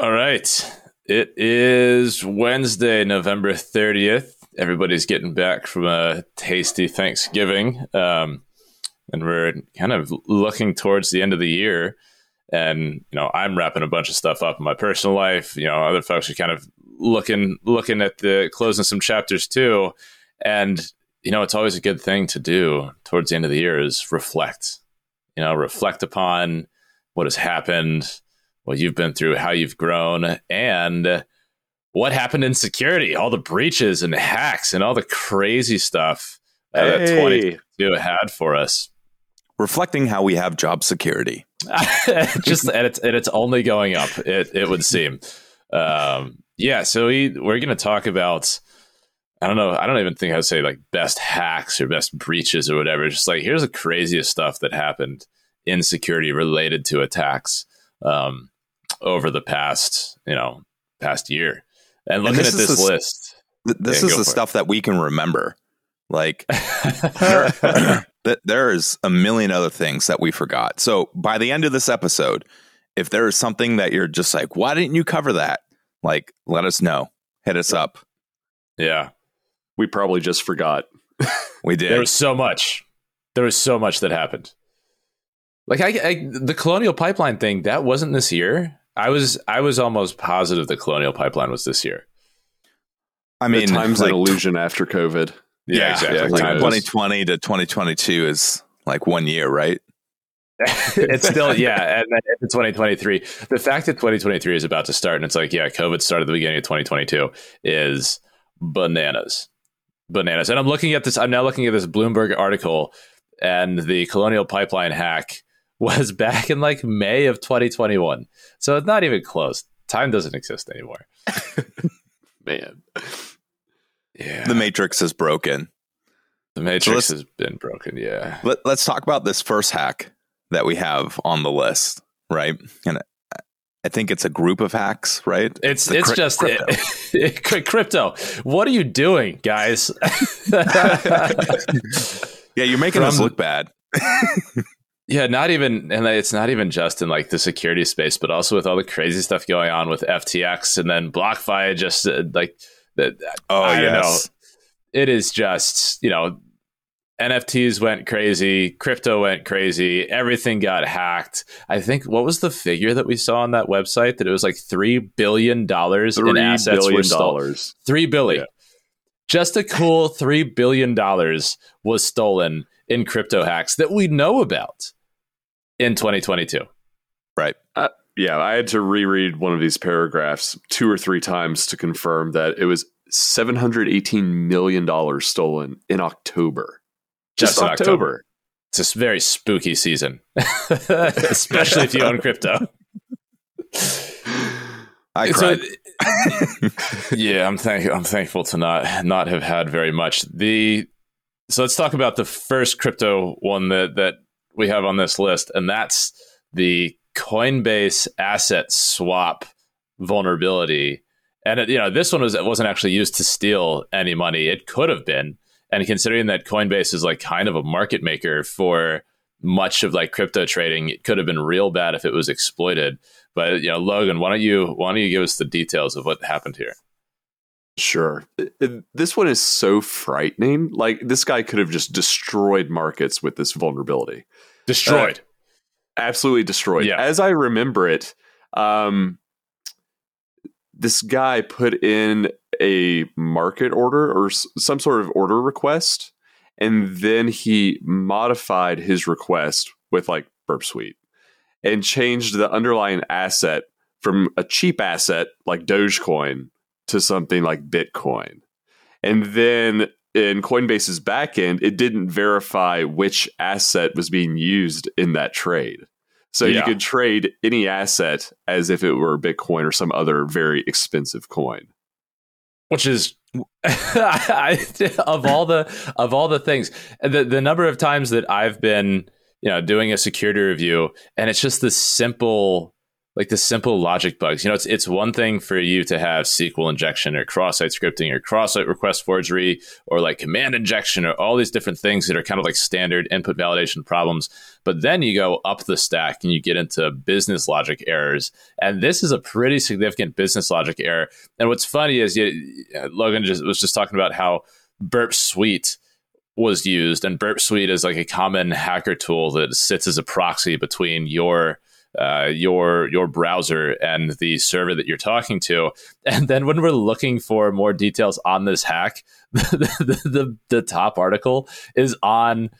All right. It is Wednesday, November 30th. Everybody's getting back from a tasty Thanksgiving. Um, and we're kind of looking towards the end of the year. And, you know, I'm wrapping a bunch of stuff up in my personal life. You know, other folks are kind of looking looking at the closing some chapters too. And, you know, it's always a good thing to do towards the end of the year is reflect. You know, reflect upon what has happened what you've been through, how you've grown, and what happened in security, all the breaches and hacks and all the crazy stuff uh, hey. that 2022 had for us. Reflecting how we have job security. Just and it's and it's only going up. It it would seem. Um, yeah, so we we're going to talk about. I don't know. I don't even think I'd say like best hacks or best breaches or whatever. Just like here's the craziest stuff that happened in security related to attacks. Um, over the past, you know, past year. And looking and this at this the, list, this yeah, is the stuff it. that we can remember. Like there, there is a million other things that we forgot. So by the end of this episode, if there is something that you're just like, why didn't you cover that? Like, let us know. Hit us up. Yeah. We probably just forgot. we did. There was so much. There was so much that happened. Like I, I, the colonial pipeline thing that wasn't this year. I was I was almost positive the Colonial Pipeline was this year. I mean, the time's like, an illusion after COVID. Yeah, yeah exactly. Yeah, like 2020 to 2022 is like one year, right? it's still yeah, and then 2023. The fact that 2023 is about to start, and it's like yeah, COVID started at the beginning of 2022 is bananas, bananas. And I'm looking at this. I'm now looking at this Bloomberg article, and the Colonial Pipeline hack was back in like May of 2021. So it's not even close. Time doesn't exist anymore. Man. Yeah. The Matrix is broken. The Matrix so has been broken, yeah. Let, us talk about this first hack that we have on the list, right? And I think it's a group of hacks, right? It's the it's cri- just crypto. It, it, crypto. What are you doing, guys? yeah, you're making From, us look bad. Yeah, not even, and it's not even just in like the security space, but also with all the crazy stuff going on with FTX and then BlockFi. Just uh, like that. Oh, I yes. Know, it is just you know, NFTs went crazy, crypto went crazy, everything got hacked. I think what was the figure that we saw on that website that it was like three billion dollars in assets billion were stolen. Three billion. Yeah. Just a cool three billion dollars was stolen in crypto hacks that we know about in 2022. Right. Uh, yeah, I had to reread one of these paragraphs two or three times to confirm that it was 718 million dollars stolen in October. Just, Just October. October. It's a very spooky season, especially if you own crypto. I cried. So, yeah, I'm thank I'm thankful to not not have had very much. The so let's talk about the first crypto one that that we have on this list, and that's the Coinbase asset swap vulnerability. And it, you know, this one was wasn't actually used to steal any money. It could have been, and considering that Coinbase is like kind of a market maker for much of like crypto trading, it could have been real bad if it was exploited. But you know, Logan, why don't you why don't you give us the details of what happened here? Sure. Uh, this one is so frightening. Like this guy could have just destroyed markets with this vulnerability. Destroyed. Uh, absolutely destroyed. Yeah. As I remember it, um, this guy put in a market order or s- some sort of order request, and then he modified his request with like Burp Suite and changed the underlying asset from a cheap asset like Dogecoin to something like Bitcoin. And then in Coinbase's backend, it didn't verify which asset was being used in that trade. So yeah. you could trade any asset as if it were Bitcoin or some other very expensive coin. Which is of all the of all the things, the the number of times that I've been, you know, doing a security review and it's just this simple like the simple logic bugs. You know, it's it's one thing for you to have SQL injection or cross-site scripting or cross-site request forgery or like command injection or all these different things that are kind of like standard input validation problems. But then you go up the stack and you get into business logic errors, and this is a pretty significant business logic error. And what's funny is you, Logan just was just talking about how Burp Suite was used, and Burp Suite is like a common hacker tool that sits as a proxy between your uh, your your browser and the server that you're talking to. And then when we're looking for more details on this hack, the, the, the, the top article is on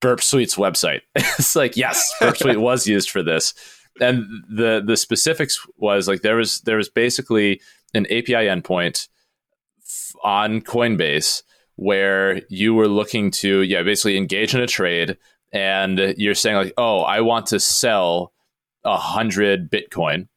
Burp Suite's website. it's like, yes, Burp Suite was used for this. And the the specifics was like there was there was basically an API endpoint on Coinbase where you were looking to yeah basically engage in a trade and you're saying like oh I want to sell 100 Bitcoin.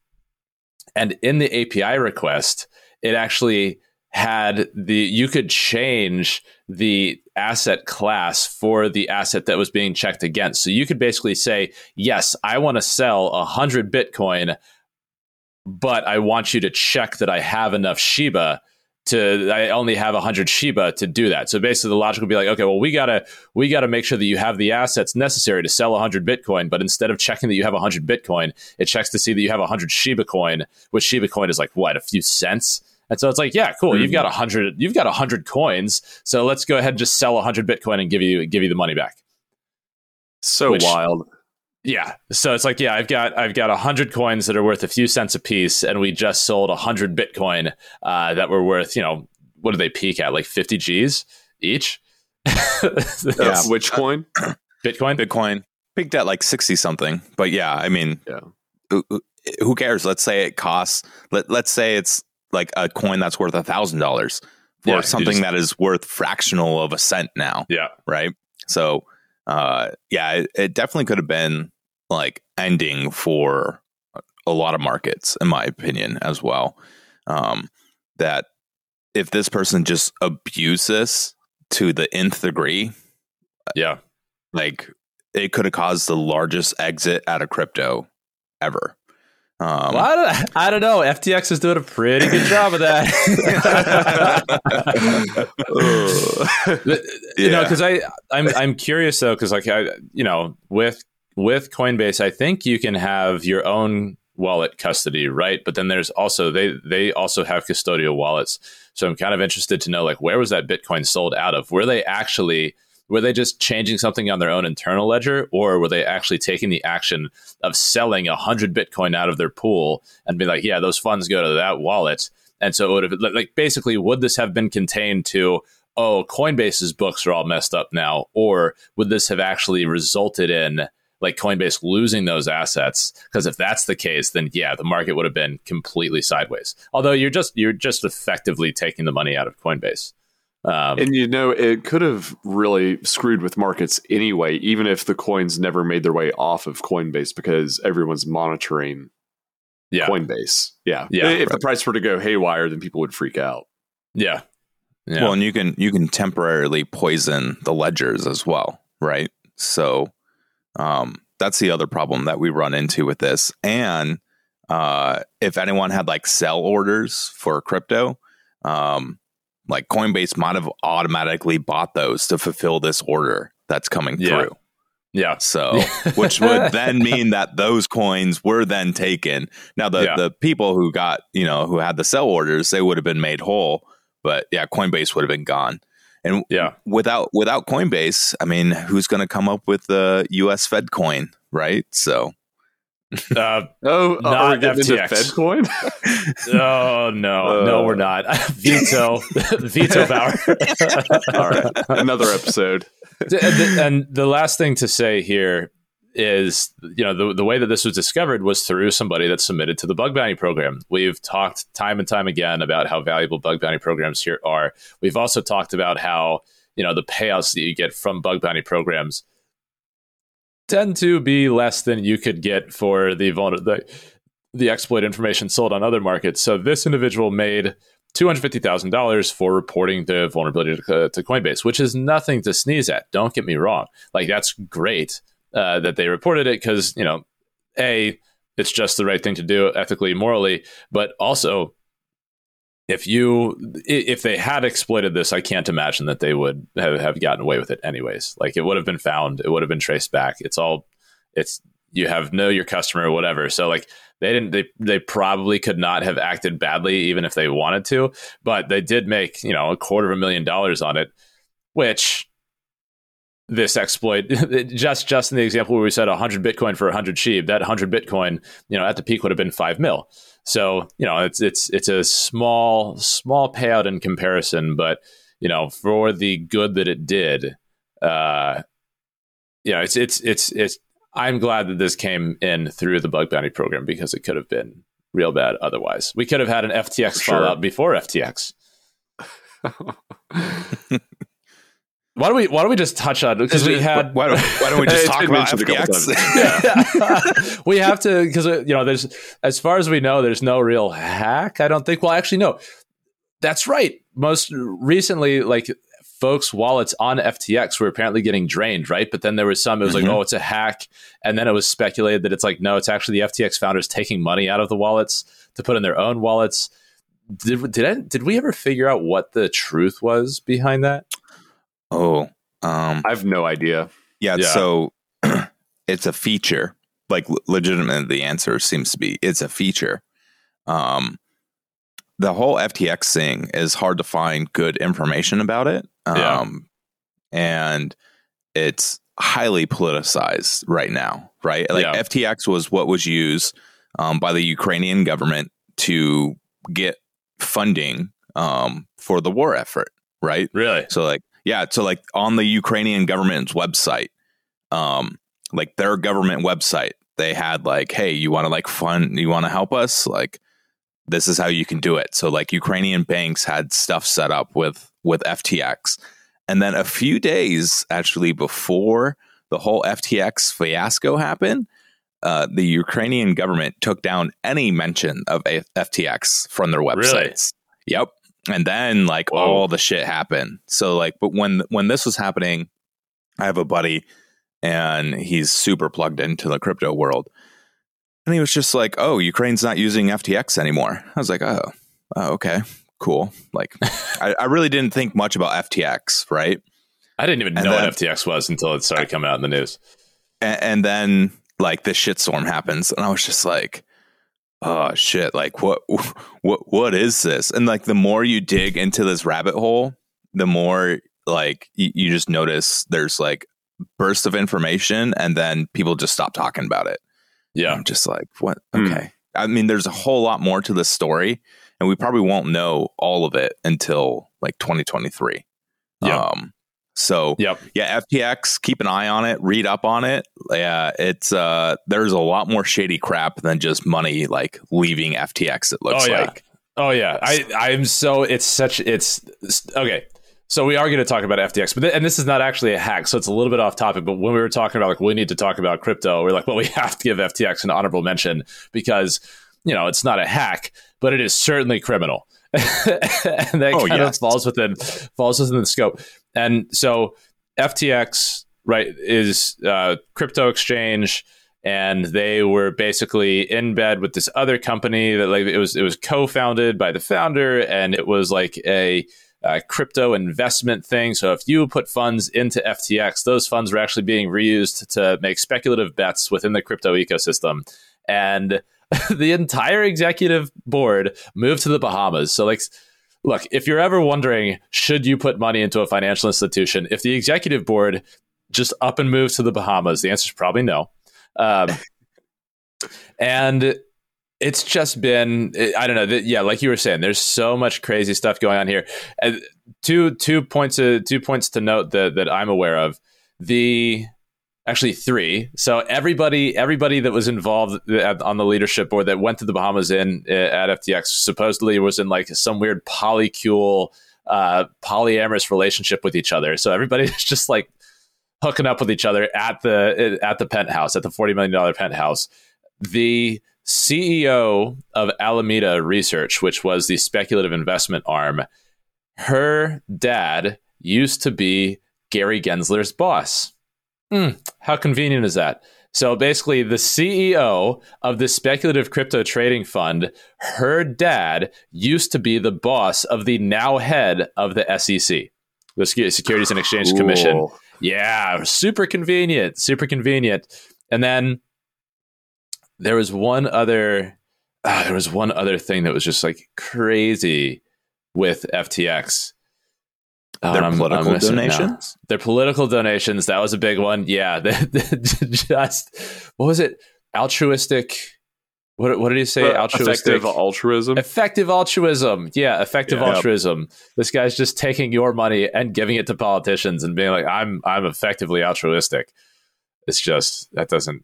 And in the API request, it actually had the you could change the asset class for the asset that was being checked against. So you could basically say, "Yes, I want to sell 100 Bitcoin, but I want you to check that I have enough Shiba to I only have 100 Shiba to do that. So basically the logic would be like, okay, well we got to we got to make sure that you have the assets necessary to sell 100 Bitcoin, but instead of checking that you have 100 Bitcoin, it checks to see that you have 100 Shiba coin, which Shiba coin is like what, a few cents? And so it's like, yeah, cool. Mm-hmm. You've got 100 you've got 100 coins, so let's go ahead and just sell 100 Bitcoin and give you give you the money back. So which, wild. Yeah. So it's like, yeah, I've got I've got a hundred coins that are worth a few cents a piece, and we just sold a hundred Bitcoin uh, that were worth, you know, what do they peak at? Like fifty G's each. yeah. Which coin? Bitcoin. Bitcoin peaked at like sixty something. But yeah, I mean, yeah. Who, who cares? Let's say it costs. Let Let's say it's like a coin that's worth a thousand dollars for yeah, something just, that is worth fractional of a cent now. Yeah. Right. So uh, yeah, it, it definitely could have been like ending for a lot of markets, in my opinion, as well. Um, that if this person just abuses to the nth degree, yeah, like it could have caused the largest exit out of crypto ever. Um, well, I, don't, I don't know. FTX is doing a pretty good job of that. you yeah. know, because I I'm I'm curious though, because like I you know with with Coinbase, I think you can have your own wallet custody, right? But then there's also they they also have custodial wallets. So I'm kind of interested to know like where was that Bitcoin sold out of? Were they actually were they just changing something on their own internal ledger, or were they actually taking the action of selling a hundred Bitcoin out of their pool and be like, yeah, those funds go to that wallet? And so it would have like basically, would this have been contained to oh, Coinbase's books are all messed up now, or would this have actually resulted in like Coinbase losing those assets? Because if that's the case, then yeah, the market would have been completely sideways. Although you're just you're just effectively taking the money out of Coinbase. Um, and you know, it could have really screwed with markets anyway, even if the coins never made their way off of Coinbase because everyone's monitoring yeah. Coinbase. Yeah. Yeah. If right. the price were to go haywire, then people would freak out. Yeah. yeah. Well, and you can you can temporarily poison the ledgers as well, right? So um, that's the other problem that we run into with this. And uh, if anyone had like sell orders for crypto, um, like Coinbase might have automatically bought those to fulfill this order that's coming yeah. through. Yeah. So, which would then mean that those coins were then taken. Now, the yeah. the people who got you know who had the sell orders, they would have been made whole, but yeah, Coinbase would have been gone. And yeah, without without Coinbase, I mean, who's going to come up with the U.S. Fed coin, right? So, uh, oh, not FTX. Fed coin? oh no, uh, no, we're not. veto, veto power. All right, another episode. and the last thing to say here is, you know, the the way that this was discovered was through somebody that submitted to the bug bounty program. We've talked time and time again about how valuable bug bounty programs here are. We've also talked about how you know the payouts that you get from bug bounty programs tend to be less than you could get for the the, the exploit information sold on other markets. So this individual made $250,000 for reporting the vulnerability to, to, Coinbase, which is nothing to sneeze at. Don't get me wrong. Like, that's great uh, that they reported it because, you know, A, it's just the right thing to do ethically, morally, but also if you if they had exploited this, I can't imagine that they would have, have gotten away with it anyways. Like it would have been found, it would have been traced back. It's all it's you have know your customer or whatever. So like they didn't they they probably could not have acted badly even if they wanted to, but they did make, you know, a quarter of a million dollars on it, which this exploit. Just just in the example where we said 100 bitcoin for 100 sheep that 100 bitcoin you know at the peak would have been 5 mil. So you know it's it's it's a small small payout in comparison but you know for the good that it did uh you know it's it's it's it's i'm glad that this came in through the bug bounty program because it could have been real bad otherwise. We could have had an ftx sure. fallout before ftx Why don't we Why don't we just touch on because we had why don't, why don't we just talk about FTX? yeah. we have to because uh, you know there's as far as we know there's no real hack. I don't think. Well, actually, no. That's right. Most recently, like folks' wallets on FTX were apparently getting drained, right? But then there was some. It was mm-hmm. like, oh, it's a hack, and then it was speculated that it's like, no, it's actually the FTX founders taking money out of the wallets to put in their own wallets. Did did I, did we ever figure out what the truth was behind that? Oh, um, I have no idea. Yeah, yeah. so it's a feature. Like legitimately, the answer seems to be it's a feature. Um, the whole FTX thing is hard to find good information about it. Um, yeah. and it's highly politicized right now, right? Like yeah. FTX was what was used um, by the Ukrainian government to get funding um, for the war effort, right? Really? So like yeah, so like on the Ukrainian government's website, um, like their government website, they had like, hey, you want to like fund, you want to help us, like this is how you can do it. So like Ukrainian banks had stuff set up with with FTX, and then a few days actually before the whole FTX fiasco happened, uh, the Ukrainian government took down any mention of FTX from their websites. Really? Yep and then like Whoa. all the shit happened. So like, but when when this was happening, I have a buddy, and he's super plugged into the crypto world, and he was just like, "Oh, Ukraine's not using FTX anymore." I was like, "Oh, oh okay, cool." Like, I, I, really didn't think much about FTX, right? I didn't even and know then, what FTX was until it started coming out in the news. And, and then like this shitstorm happens, and I was just like oh shit like what what what is this? And like the more you dig into this rabbit hole the more like you, you just notice there's like bursts of information and then people just stop talking about it. Yeah. I'm just like what? Hmm. okay. I mean there's a whole lot more to this story and we probably won't know all of it until like 2023 yeah. um so yep. yeah, FTX, keep an eye on it, read up on it. Yeah, it's uh there's a lot more shady crap than just money like leaving FTX, it looks oh, yeah. like. Oh yeah. I I'm so it's such it's okay. So we are going to talk about FTX, but th- and this is not actually a hack, so it's a little bit off topic. But when we were talking about like we need to talk about crypto, we're like, well, we have to give FTX an honorable mention because you know it's not a hack, but it is certainly criminal. and that oh, kind yes. of falls within falls within the scope. And so FTX, right, is a crypto exchange and they were basically in bed with this other company that like it was it was co-founded by the founder and it was like a, a, crypto investment thing. So if you put funds into ftx those funds were actually being reused to make speculative bets within the crypto ecosystem. And the entire executive board moved to the bahamas. So like look, if you're ever wondering, should you put money into a financial institution? If the executive board just up and moves to the Bahamas, the answer is probably no. Um, and it's just been, I don't know. Yeah, like you were saying, there's so much crazy stuff going on here. And two two points of, two points to note that that I'm aware of. The actually three. So everybody, everybody that was involved at, on the leadership board that went to the Bahamas in uh, at FTX supposedly was in like some weird polycule, uh, polyamorous relationship with each other. So everybody's just like hooking up with each other at the at the penthouse at the forty million dollar penthouse. The CEO of Alameda Research, which was the speculative investment arm, her dad used to be Gary Gensler's boss. Mm, how convenient is that? So basically, the CEO of the speculative crypto trading fund, her dad used to be the boss of the now head of the SEC, the Securities and Exchange cool. Commission. Yeah, super convenient, super convenient. And then there was one other, uh, there was one other thing that was just like crazy with FTX. Oh, Their political I'm donations. Their political donations. That was a big one. Yeah. just what was it? Altruistic. What, what did he say? Uh, altruistic. Effective altruism. Effective altruism. Yeah, effective yeah. altruism. This guy's just taking your money and giving it to politicians and being like, "I'm I'm effectively altruistic." It's just that doesn't.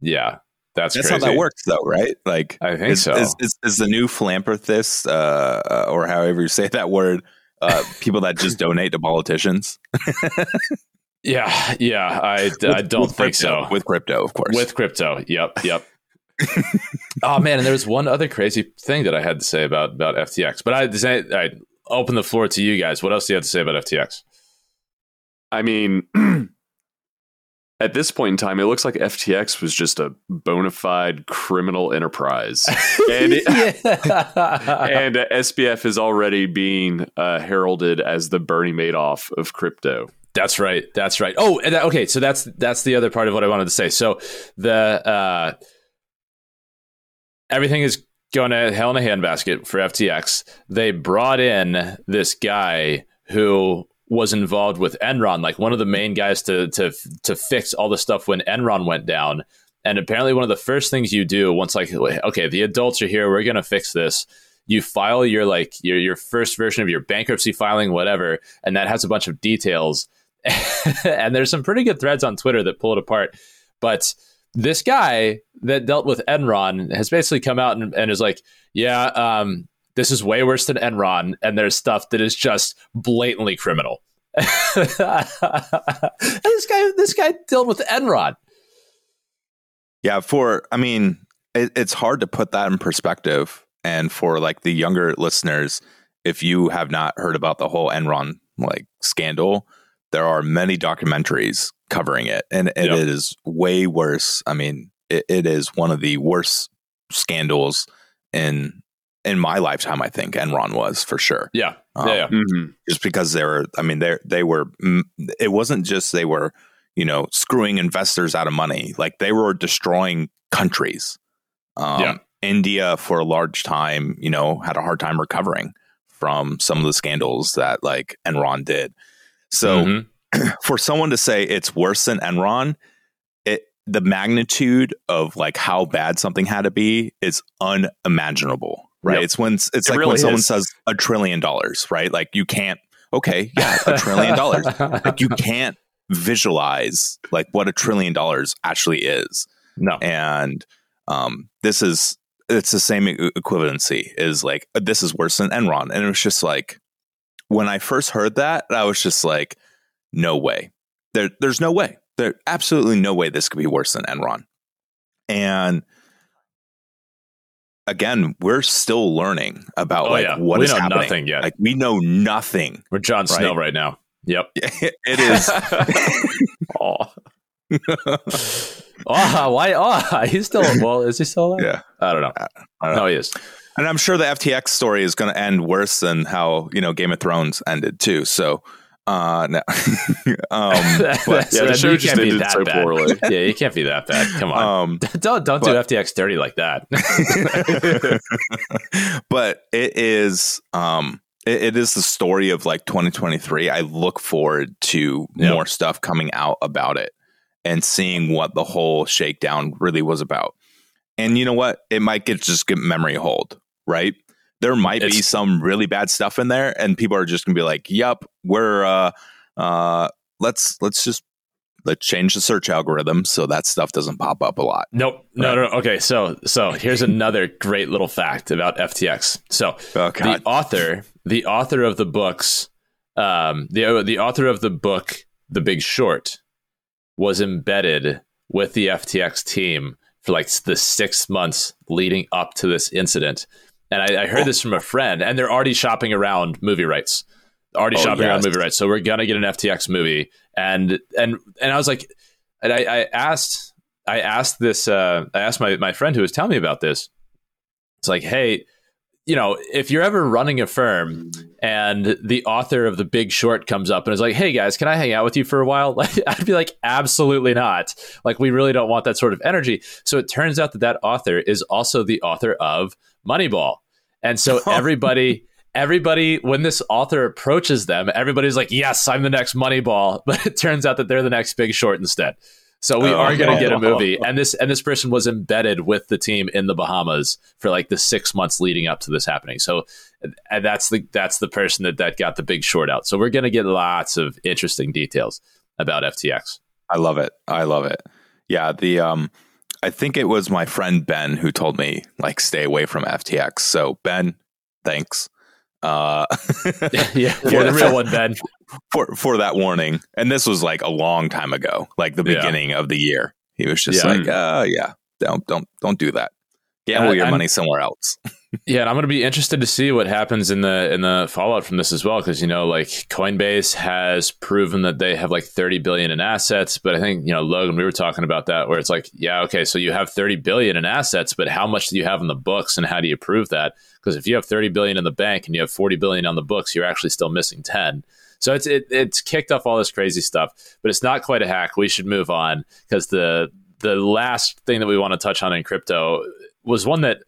Yeah, that's that's how that works, though, right? Like, I think is, so. Is, is, is, the new philanthropist, uh, or however you say that word, uh, people that just donate to politicians. yeah, yeah, I, with, I don't think crypto, so. With crypto, of course. With crypto, yep, yep. oh man, and there was one other crazy thing that I had to say about about FTX, but I I open the floor to you guys. What else do you have to say about FTX? I mean, at this point in time, it looks like FTX was just a bona fide criminal enterprise, and it, and uh, SBF is already being uh, heralded as the Bernie Madoff of crypto. That's right. That's right. Oh, that, okay. So that's that's the other part of what I wanted to say. So the uh, everything is going to hell in a handbasket for FTX. They brought in this guy who was involved with Enron, like one of the main guys to to to fix all the stuff when Enron went down. And apparently, one of the first things you do once, like, okay, the adults are here, we're gonna fix this. You file your like your your first version of your bankruptcy filing, whatever, and that has a bunch of details. and there's some pretty good threads on Twitter that pull it apart. But this guy that dealt with Enron has basically come out and, and is like, yeah, um, this is way worse than Enron, and there's stuff that is just blatantly criminal. this guy, this guy dealt with Enron. Yeah, for I mean, it, it's hard to put that in perspective, and for like the younger listeners, if you have not heard about the whole Enron like scandal, there are many documentaries covering it, and it yep. is way worse. I mean, it, it is one of the worst scandals in in my lifetime, I think Enron was for sure. Yeah, um, yeah, yeah. Mm-hmm. just because they were. I mean, they they were. It wasn't just they were, you know, screwing investors out of money. Like they were destroying countries. Um, yeah. India, for a large time, you know, had a hard time recovering from some of the scandals that like Enron did. So, mm-hmm. for someone to say it's worse than Enron, it the magnitude of like how bad something had to be is unimaginable right? Yep. It's when it's it like really when someone says a trillion dollars, right? Like you can't. Okay, yeah, a trillion dollars. Like you can't visualize like what a trillion dollars actually is. No, and um, this is it's the same equivalency. Is like this is worse than Enron, and it was just like when I first heard that, I was just like, no way. There, there's no way. There, absolutely no way this could be worse than Enron. And again, we're still learning about oh, like yeah. what we is know happening. Nothing yet. Like we know nothing. We're Jon right? Snow right now. Yep, it is. oh. oh, why? Oh, he's still. Well, is he still alive? Yeah, I don't know. I don't know. No, he is. And I'm sure the FTX story is going to end worse than how you know Game of Thrones ended too. So uh, no. um, but, yeah, the show just ended so bad. poorly. yeah, you can't be that bad. Come on, um, don't don't but, do FTX dirty like that. but it is, um, it, it is the story of like 2023. I look forward to yep. more stuff coming out about it and seeing what the whole shakedown really was about. And you know what? It might get just get memory hold, right? There might it's, be some really bad stuff in there, and people are just gonna be like, "Yep, we're uh, uh, let's let's just let's change the search algorithm so that stuff doesn't pop up a lot." Nope, no, no, no. Okay, so so here's another great little fact about FTX. So oh, the author, the author of the books, um, the the author of the book, The Big Short, was embedded with the FTX team for like the six months leading up to this incident and I, I heard oh. this from a friend, and they're already shopping around movie rights. Already oh, shopping yes. around movie rights. So we're gonna get an FTX movie. And and and I was like, and I, I asked I asked this. Uh, I asked my my friend who was telling me about this. It's like, hey, you know, if you're ever running a firm and the author of The Big Short comes up and is like, "Hey guys, can I hang out with you for a while?" Like, I'd be like, "Absolutely not!" Like, we really don't want that sort of energy. So it turns out that that author is also the author of Moneyball, and so everybody. everybody, when this author approaches them, everybody's like, "Yes, I'm the next Moneyball," but it turns out that they're the next Big Short instead. So we oh, are going to get a movie, and this and this person was embedded with the team in the Bahamas for like the six months leading up to this happening. So, and that's the that's the person that that got the big short out. So we're going to get lots of interesting details about FTX. I love it. I love it. Yeah, the um, I think it was my friend Ben who told me like stay away from FTX. So Ben, thanks. Uh, yeah, for the real one, Ben. For for that warning, and this was like a long time ago, like the beginning yeah. of the year. He was just yeah. like, "Uh, yeah, don't don't don't do that. Gamble your money somewhere else." yeah, and I'm going to be interested to see what happens in the in the fallout from this as well, because you know, like Coinbase has proven that they have like 30 billion in assets, but I think you know, Logan, we were talking about that, where it's like, yeah, okay, so you have 30 billion in assets, but how much do you have in the books, and how do you prove that? Because if you have 30 billion in the bank and you have 40 billion on the books, you're actually still missing 10. So it's it, it's kicked off all this crazy stuff, but it's not quite a hack. We should move on because the the last thing that we want to touch on in crypto was one that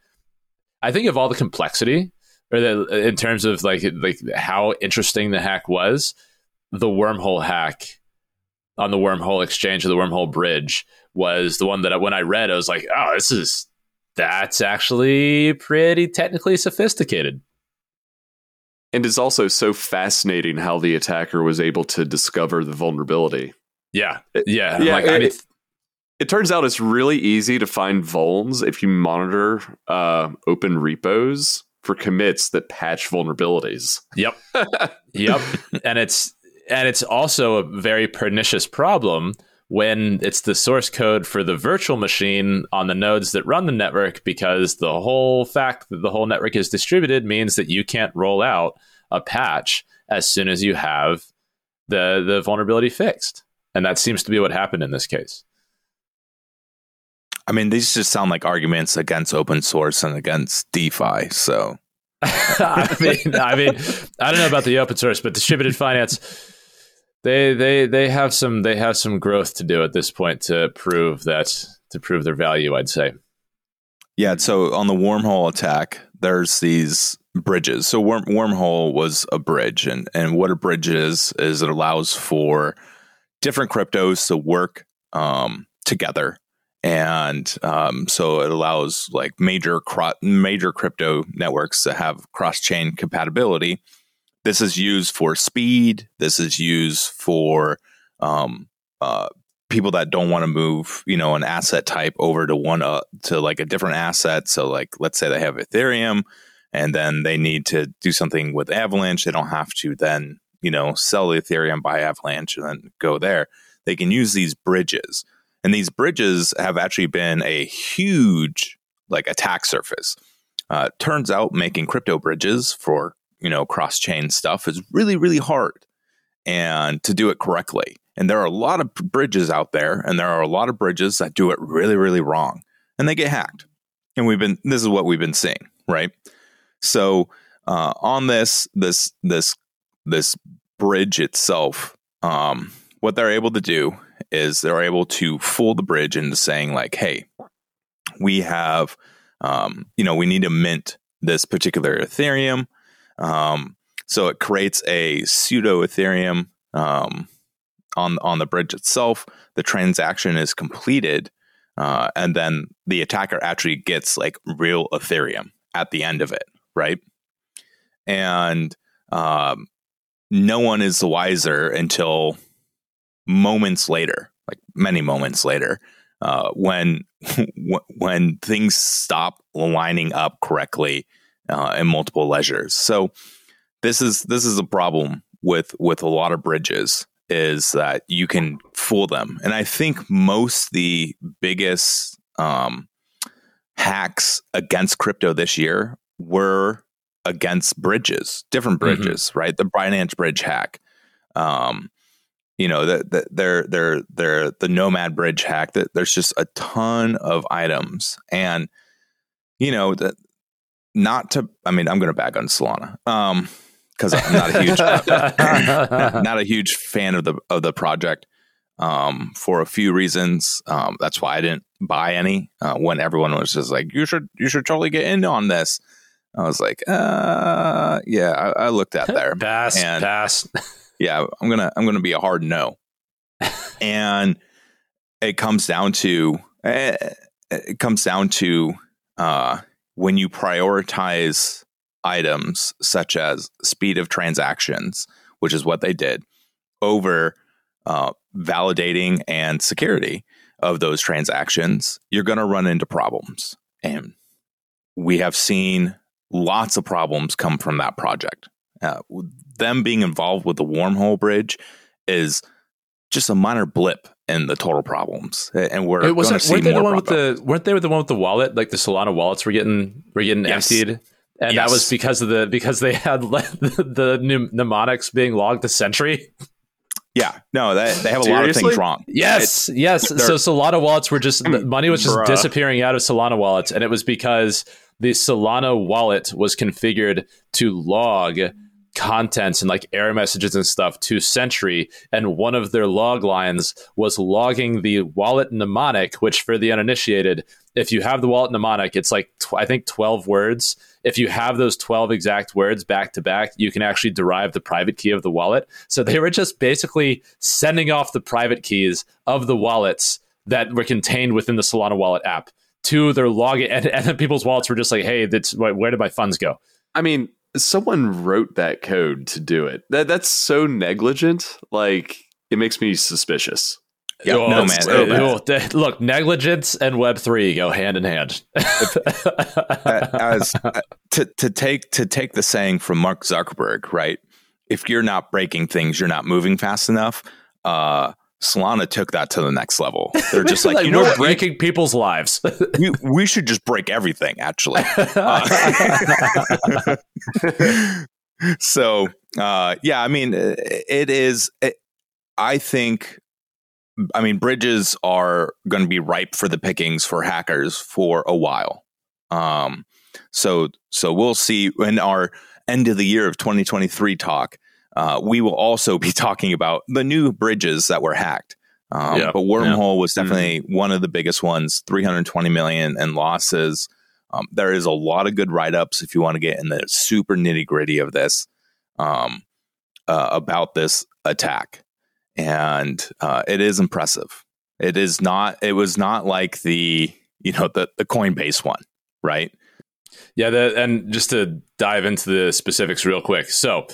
I think of all the complexity or the, in terms of like like how interesting the hack was, the wormhole hack on the wormhole exchange or the wormhole bridge was the one that when I read, I was like, oh, this is that's actually pretty technically sophisticated. And it's also so fascinating how the attacker was able to discover the vulnerability. Yeah. Yeah. yeah like, it, I mean, it, turns out it's really easy to find vulns if you monitor uh, open repos for commits that patch vulnerabilities. Yep. yep. And it's and it's also a very pernicious problem when it's the source code for the virtual machine on the nodes that run the network because the whole fact that the whole network is distributed means that you can't roll out a patch as soon as you have the the vulnerability fixed and that seems to be what happened in this case i mean these just sound like arguments against open source and against defi so I mean, I mean, I don't know about the open source, but distributed finance they they they have some they have some growth to do at this point to prove that to prove their value. I'd say. Yeah. So on the wormhole attack, there's these bridges. So worm, wormhole was a bridge, and and what a bridge is is it allows for different cryptos to work um, together, and um, so it allows like major cro- major crypto networks to have cross chain compatibility this is used for speed. This is used for um, uh, people that don't want to move, you know, an asset type over to one uh, to like a different asset. So, like, let's say they have Ethereum, and then they need to do something with Avalanche. They don't have to then, you know, sell the Ethereum buy Avalanche and then go there. They can use these bridges, and these bridges have actually been a huge like attack surface. Uh, turns out making crypto bridges for you know, cross chain stuff is really, really hard and to do it correctly. And there are a lot of bridges out there, and there are a lot of bridges that do it really, really wrong and they get hacked. And we've been, this is what we've been seeing, right? So, uh, on this, this, this, this bridge itself, um, what they're able to do is they're able to fool the bridge into saying, like, hey, we have, um, you know, we need to mint this particular Ethereum um, so it creates a pseudo Ethereum um, on on the bridge itself. The transaction is completed, uh, and then the attacker actually gets like real Ethereum at the end of it, right? And um, no one is the wiser until moments later, like many moments later, uh, when when things stop lining up correctly uh, in multiple ledgers. So this is this is a problem with with a lot of bridges is that you can fool them, and I think most the biggest um, hacks against crypto this year were against bridges, different mm-hmm. bridges, mm-hmm. right? The Binance bridge hack. Um, you know that the, they're they're they're the nomad bridge hack that there's just a ton of items. And you know that not to i mean i'm going to back on solana um because i'm not a huge not a huge fan of the of the project um for a few reasons. Um that's why i didn't buy any uh, when everyone was just like you should you should totally get in on this. I was like uh yeah i, I looked at there. Pass and pass yeah, I'm gonna I'm gonna be a hard no. and it comes down to eh, it comes down to uh, when you prioritize items such as speed of transactions, which is what they did, over uh, validating and security of those transactions, you're going to run into problems. And we have seen lots of problems come from that project. Uh, them being involved with the wormhole bridge is just a minor blip in the total problems, and we're it wasn't. Weren't they the one with the? Weren't they the one with the wallet? Like the Solana wallets were getting were getting yes. emptied, and yes. that was because of the because they had the, the mnemonics being logged to Sentry. Yeah, no, they, they have a lot of things wrong. Yes, it, yes. So Solana wallets were just money was just bruh. disappearing out of Solana wallets, and it was because the Solana wallet was configured to log contents and like error messages and stuff to Sentry, and one of their log lines was logging the wallet mnemonic, which for the uninitiated, if you have the wallet mnemonic, it's like tw- I think twelve words. If you have those twelve exact words back to back, you can actually derive the private key of the wallet. So they were just basically sending off the private keys of the wallets that were contained within the Solana wallet app to their log, and, and then people's wallets were just like, "Hey, that's where did my funds go?" I mean, someone wrote that code to do it. That that's so negligent. Like it makes me suspicious. Yeah, oh, no man. Oh, look, negligence and Web three go hand in hand. As uh, to to take to take the saying from Mark Zuckerberg, right? If you're not breaking things, you're not moving fast enough. Uh, Solana took that to the next level. They're just like, like you know, we're breaking people's lives. we, we, should just break everything, actually. Uh, so, uh, yeah, I mean, it is. It, I think. I mean, bridges are going to be ripe for the pickings for hackers for a while. Um, so, so we'll see in our end of the year of 2023 talk uh, we will also be talking about the new bridges that were hacked. Um, but wormhole was mm-hmm. definitely mm-hmm. one of the biggest ones 320 million in losses um, there is a lot of good write-ups if you want to get in the super nitty-gritty of this um, uh, about this attack and uh, it is impressive it is not it was not like the you know the, the coinbase one right yeah the, and just to dive into the specifics real quick so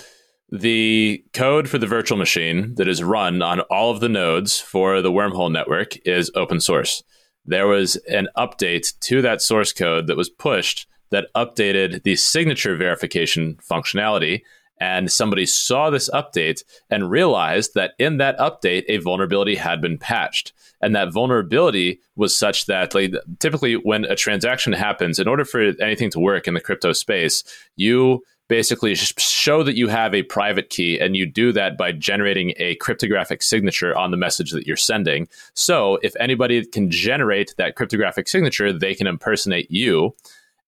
the code for the virtual machine that is run on all of the nodes for the wormhole network is open source. There was an update to that source code that was pushed that updated the signature verification functionality. And somebody saw this update and realized that in that update, a vulnerability had been patched. And that vulnerability was such that, like, typically, when a transaction happens, in order for anything to work in the crypto space, you basically show that you have a private key and you do that by generating a cryptographic signature on the message that you're sending. So if anybody can generate that cryptographic signature they can impersonate you.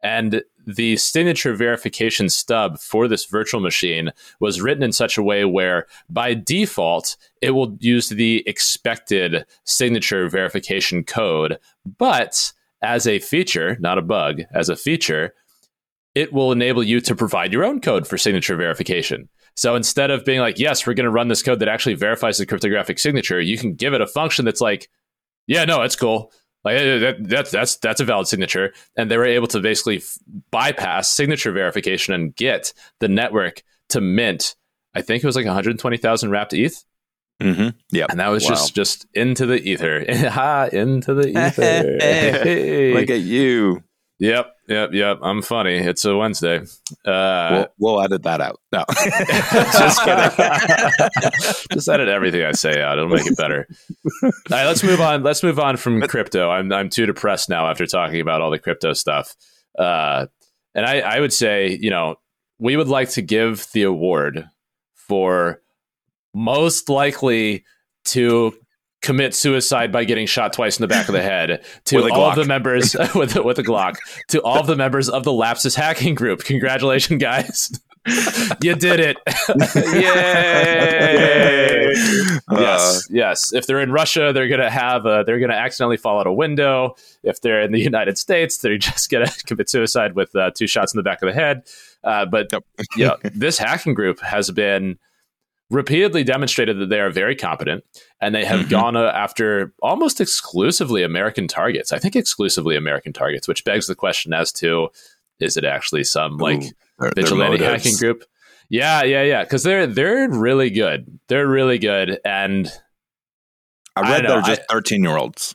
And the signature verification stub for this virtual machine was written in such a way where by default it will use the expected signature verification code. But as a feature not a bug as a feature it will enable you to provide your own code for signature verification. So instead of being like, yes, we're going to run this code that actually verifies the cryptographic signature, you can give it a function that's like, yeah, no, that's cool. Like that, that's that's that's a valid signature, and they were able to basically f- bypass signature verification and get the network to mint. I think it was like 120,000 wrapped ETH. Mm-hmm. Yeah, and that was wow. just just into the ether, into the ether. Look at you. Yep, yep, yep. I'm funny. It's a Wednesday. Uh, we'll, we'll edit that out. No, just kidding. just edit everything I say out. It'll make it better. All right, let's move on. Let's move on from crypto. I'm I'm too depressed now after talking about all the crypto stuff. Uh, and I, I would say, you know, we would like to give the award for most likely to commit suicide by getting shot twice in the back of the head to all of the members with with a Glock to all of the members of the Lapsus hacking group. Congratulations, guys. you did it. Yay. Uh, yes. Yes. If they're in Russia, they're going to have a, they're going to accidentally fall out a window. If they're in the United States, they're just going to commit suicide with uh, two shots in the back of the head. Uh, but yep. yeah, this hacking group has been repeatedly demonstrated that they are very competent and they have mm-hmm. gone uh, after almost exclusively American targets. I think exclusively American targets, which begs the question as to is it actually some like Ooh, vigilante hacking group? Yeah, yeah, yeah. Because they're they're really good. They're really good, and I read I they're just thirteen year olds.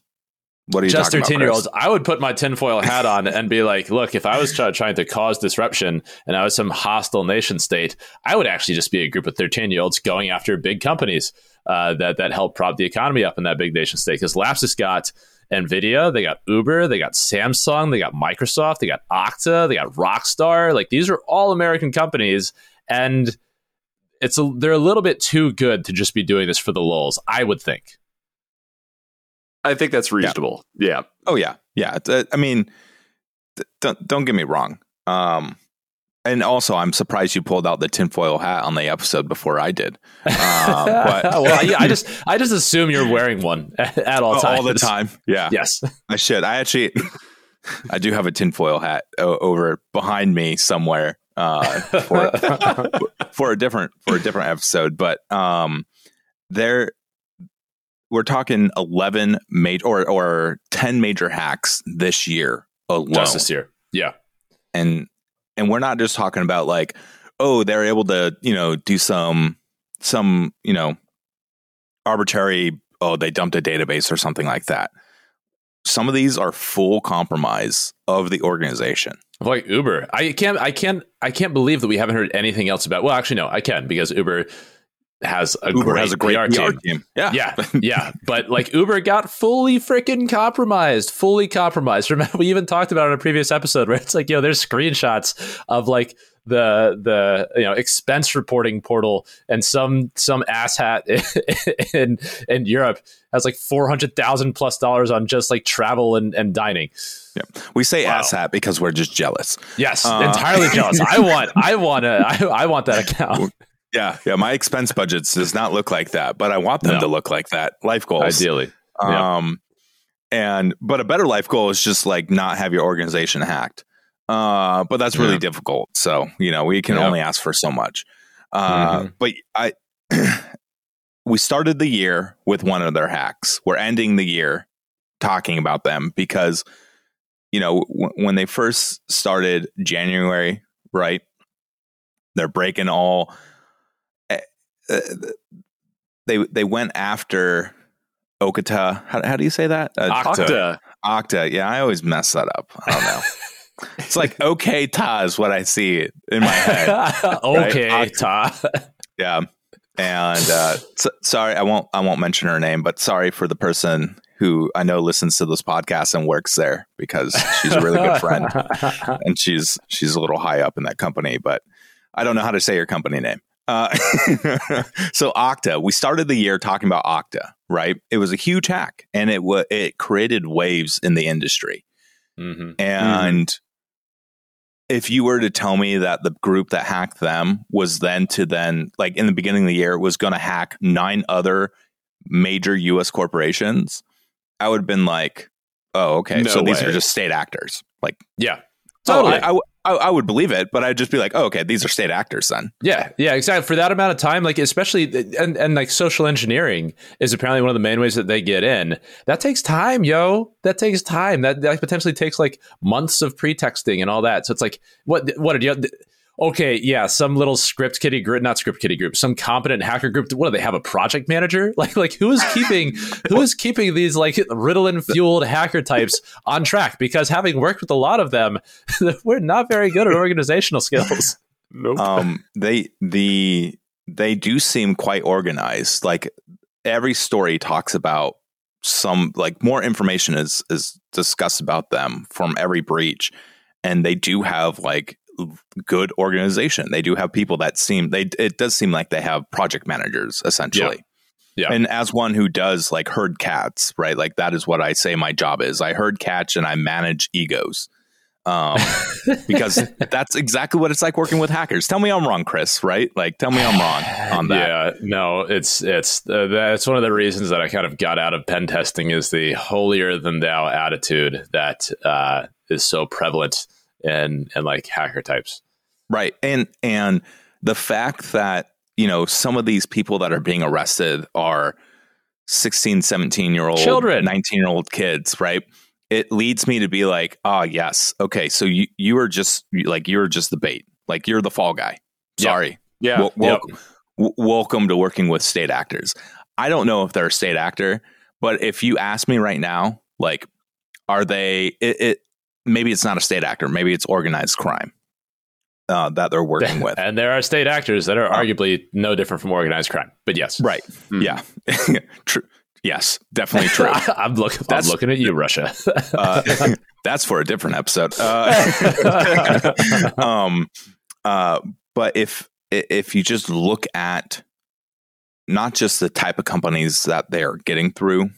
What are you just 13 year olds? I would put my tinfoil hat on and be like, look, if I was try- trying to cause disruption and I was some hostile nation state, I would actually just be a group of 13 year olds going after big companies uh, that, that help prop the economy up in that big nation state. Because Lapsus got NVIDIA, they got Uber, they got Samsung, they got Microsoft, they got Okta, they got Rockstar. Like these are all American companies. And it's a, they're a little bit too good to just be doing this for the lulls, I would think. I think that's reasonable. Yeah. yeah. Oh yeah. Yeah. Uh, I mean, don't don't get me wrong. Um, and also, I'm surprised you pulled out the tinfoil hat on the episode before I did. Um, but well, yeah, I just I just assume you're wearing one at all times. All the time. Yeah. Yes. I should. I actually, I do have a tinfoil hat over behind me somewhere uh, for for a different for a different episode. But um, there we're talking 11 major or, or 10 major hacks this year alone. Just this year. Yeah. And, and we're not just talking about like, oh, they're able to, you know, do some, some, you know, arbitrary, oh, they dumped a database or something like that. Some of these are full compromise of the organization. Like Uber. I can't I can't I can't believe that we haven't heard anything else about well actually no, I can because Uber has a Uber great has a great PR, PR team. team. Yeah, yeah, yeah. But like Uber got fully freaking compromised, fully compromised. Remember, we even talked about it in a previous episode where it's like, yo, there's screenshots of like the the you know expense reporting portal and some some asshat in in Europe has like four hundred thousand plus dollars on just like travel and, and dining. Yeah. We say wow. asshat because we're just jealous. Yes, uh, entirely jealous. I want I want to I, I want that account. Yeah, yeah. My expense budgets does not look like that, but I want them no. to look like that. Life goals, ideally. Um, yeah. and but a better life goal is just like not have your organization hacked. Uh, but that's really yeah. difficult. So you know, we can only ask for so much. Uh, mm-hmm. but I, we started the year with one of their hacks. We're ending the year talking about them because you know w- when they first started January, right? They're breaking all uh, they they went after Okata. How, how do you say that? Uh, Okta. Okta. Yeah, I always mess that up. I don't know. it's like okay, ta is what I see in my head. okay, right? yeah, and uh, so, sorry, I won't I won't mention her name, but sorry for the person who I know listens to this podcast and works there because she's a really good friend and she's she's a little high up in that company, but I don't know how to say her company name. Uh, so Okta, we started the year talking about Okta, right? It was a huge hack, and it w- it created waves in the industry. Mm-hmm. And mm-hmm. if you were to tell me that the group that hacked them was then to then, like in the beginning of the year, was going to hack nine other major U.S. corporations, I would have been like, "Oh, okay, no so way. these are just state actors." Like, yeah, totally. I, I, I, I, would believe it, but I'd just be like, oh, okay, these are state actors then. Yeah, yeah, exactly. For that amount of time, like especially and and like social engineering is apparently one of the main ways that they get in. That takes time, yo. That takes time. That that potentially takes like months of pretexting and all that. So it's like, what what did you? Okay, yeah, some little script kiddie group, not script kiddie group, some competent hacker group. What do they have? A project manager? Like, like who is keeping who is keeping these like Ritalin fueled hacker types on track? Because having worked with a lot of them, we're not very good at organizational skills. Nope. Um, they the they do seem quite organized. Like every story talks about some like more information is is discussed about them from every breach and they do have like good organization. They do have people that seem they it does seem like they have project managers essentially. Yeah. And as one who does like herd cats, right? Like that is what I say my job is. I herd catch and I manage egos. Um, because that's exactly what it's like working with hackers. Tell me I'm wrong, Chris, right? Like tell me I'm wrong on that. Yeah, no, it's it's uh, that's one of the reasons that I kind of got out of pen testing is the holier than thou attitude that uh, is so prevalent in in like hacker types. Right. And and the fact that you know, some of these people that are being arrested are 16, 17 year old children, 19 year old kids, right? It leads me to be like, oh, yes. Okay. So you, you are just like, you're just the bait. Like you're the fall guy. Sorry. Yeah. W- welcome, w- welcome to working with state actors. I don't know if they're a state actor, but if you ask me right now, like, are they, it, it maybe it's not a state actor, maybe it's organized crime uh, that they're working with. And there are state actors that are uh, arguably no different from organized crime. But yes. Right. Mm. Yeah. true. Yes, definitely true. I'm, look, I'm looking at you, Russia. uh, that's for a different episode. Uh, um, uh, but if if you just look at not just the type of companies that they are getting through,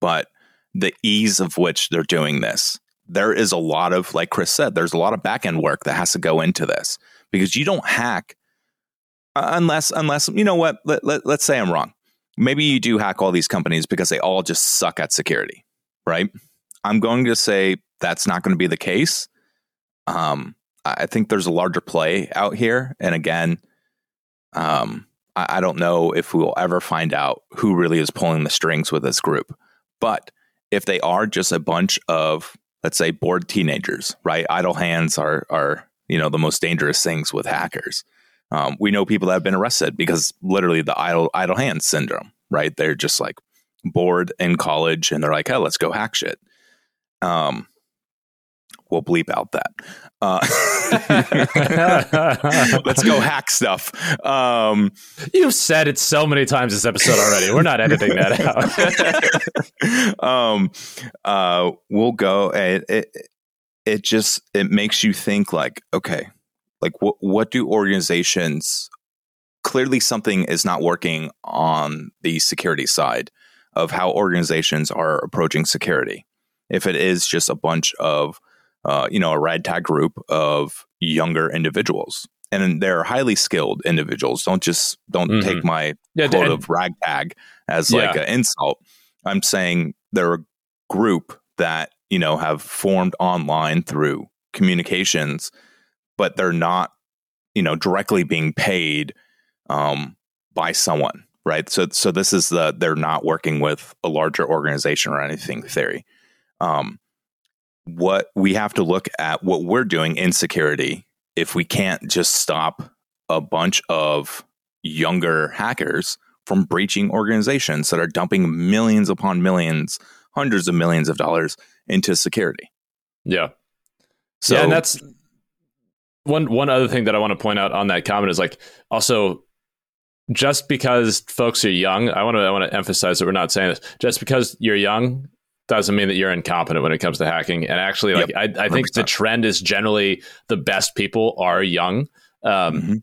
but the ease of which they're doing this, there is a lot of, like Chris said, there's a lot of back end work that has to go into this because you don't hack uh, unless, unless, you know what, let, let, let's say I'm wrong. Maybe you do hack all these companies because they all just suck at security, right? I'm going to say that's not going to be the case. Um, I think there's a larger play out here. And again, um, I, I don't know if we will ever find out who really is pulling the strings with this group. But if they are just a bunch of let's say bored teenagers, right? Idle hands are are you know the most dangerous things with hackers. Um, we know people that have been arrested because literally the idle idle hands syndrome, right? They're just like bored in college and they're like, "Hey, let's go hack shit." Um, we'll bleep out that. Uh, let's go hack stuff. Um, You've said it so many times this episode already. We're not editing that out. um, uh, we'll go. It, it, it just it makes you think like, okay, like what what do organizations? Clearly, something is not working on the security side of how organizations are approaching security. If it is just a bunch of uh, you know, a ragtag group of younger individuals. And they're highly skilled individuals. Don't just don't mm-hmm. take my yeah, quote and, of ragtag as yeah. like an insult. I'm saying they're a group that you know have formed online through communications, but they're not you know directly being paid um, by someone, right? So so this is the they're not working with a larger organization or anything theory. Um, what we have to look at what we're doing in security if we can't just stop a bunch of younger hackers from breaching organizations that are dumping millions upon millions, hundreds of millions of dollars into security. Yeah. So, yeah, and that's one one other thing that I want to point out on that comment is like also just because folks are young, I want to I want to emphasize that we're not saying this. Just because you're young doesn't mean that you're incompetent when it comes to hacking. And actually, like yep, I, I think the trend is generally the best people are young, um,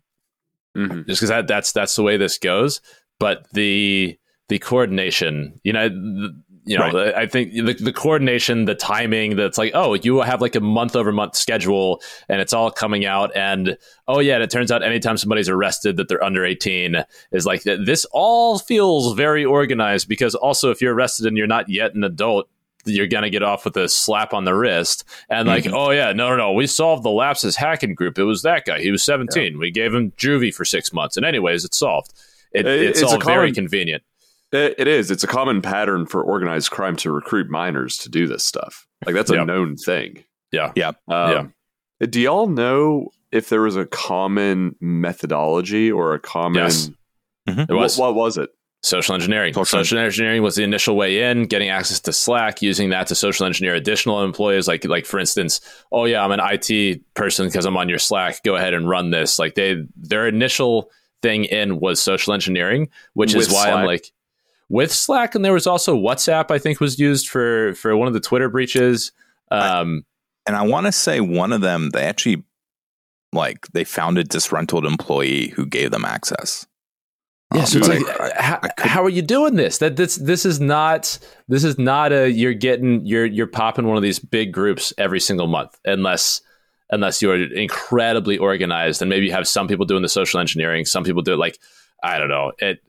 mm-hmm. Mm-hmm. just because that, that's that's the way this goes. But the the coordination, you know, the, you know, right. I think the, the coordination, the timing, that's like, oh, you have like a month over month schedule and it's all coming out. And oh, yeah, and it turns out anytime somebody's arrested that they're under 18 is like, this all feels very organized because also if you're arrested and you're not yet an adult, you're going to get off with a slap on the wrist and like, mm-hmm. oh, yeah, no, no, no, we solved the Lapsus hacking group. It was that guy. He was 17. Yeah. We gave him juvie for six months. And, anyways, it's solved. It, it's, it's all common, very convenient. It is. It's a common pattern for organized crime to recruit minors to do this stuff. Like, that's a yep. known thing. Yeah. Yeah. Um, yeah. Do y'all know if there was a common methodology or a common. Yes. Mm-hmm. It was. What, what was it? Social engineering. Social, social engineering was the initial way in, getting access to Slack, using that to social engineer additional employees. Like, like for instance, oh yeah, I'm an IT person because I'm on your Slack. Go ahead and run this. Like they, their initial thing in was social engineering, which With is why Slack. I'm like with Slack, and there was also WhatsApp. I think was used for for one of the Twitter breaches. Um, I, and I want to say one of them they actually like they found a disgruntled employee who gave them access. Yeah, so it's like, uh, I, how, how, are you doing this? That this this is not this is not a you're getting you're you're popping one of these big groups every single month unless unless you're incredibly organized and maybe you have some people doing the social engineering, some people do it like I don't know it.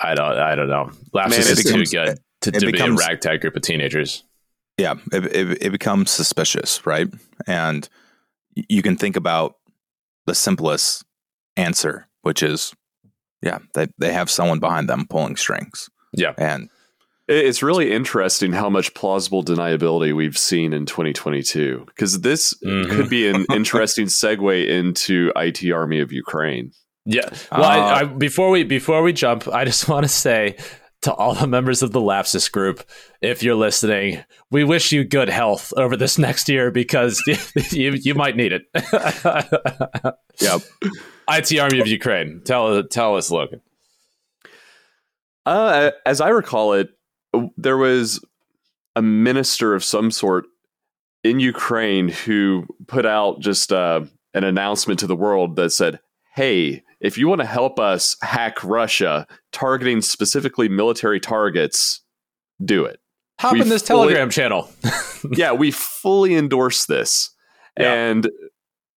I don't I don't know. Lapsus is too good to, to becomes, be a ragtag group of teenagers. Yeah, it, it, it becomes suspicious, right? And you can think about the simplest answer which is, yeah, they, they have someone behind them pulling strings. Yeah. And it's really interesting how much plausible deniability we've seen in 2022 because this mm-hmm. could be an interesting segue into IT Army of Ukraine. Yeah. Well, uh, I, I, before we before we jump, I just want to say to all the members of the Lapsus group, if you're listening, we wish you good health over this next year because you you might need it. yep. IT Army of Ukraine. Tell tell us, Logan. Uh, as I recall it, there was a minister of some sort in Ukraine who put out just uh, an announcement to the world that said, "Hey, if you want to help us hack Russia, targeting specifically military targets, do it." Hop we in this fully, Telegram channel. yeah, we fully endorse this. Yeah. And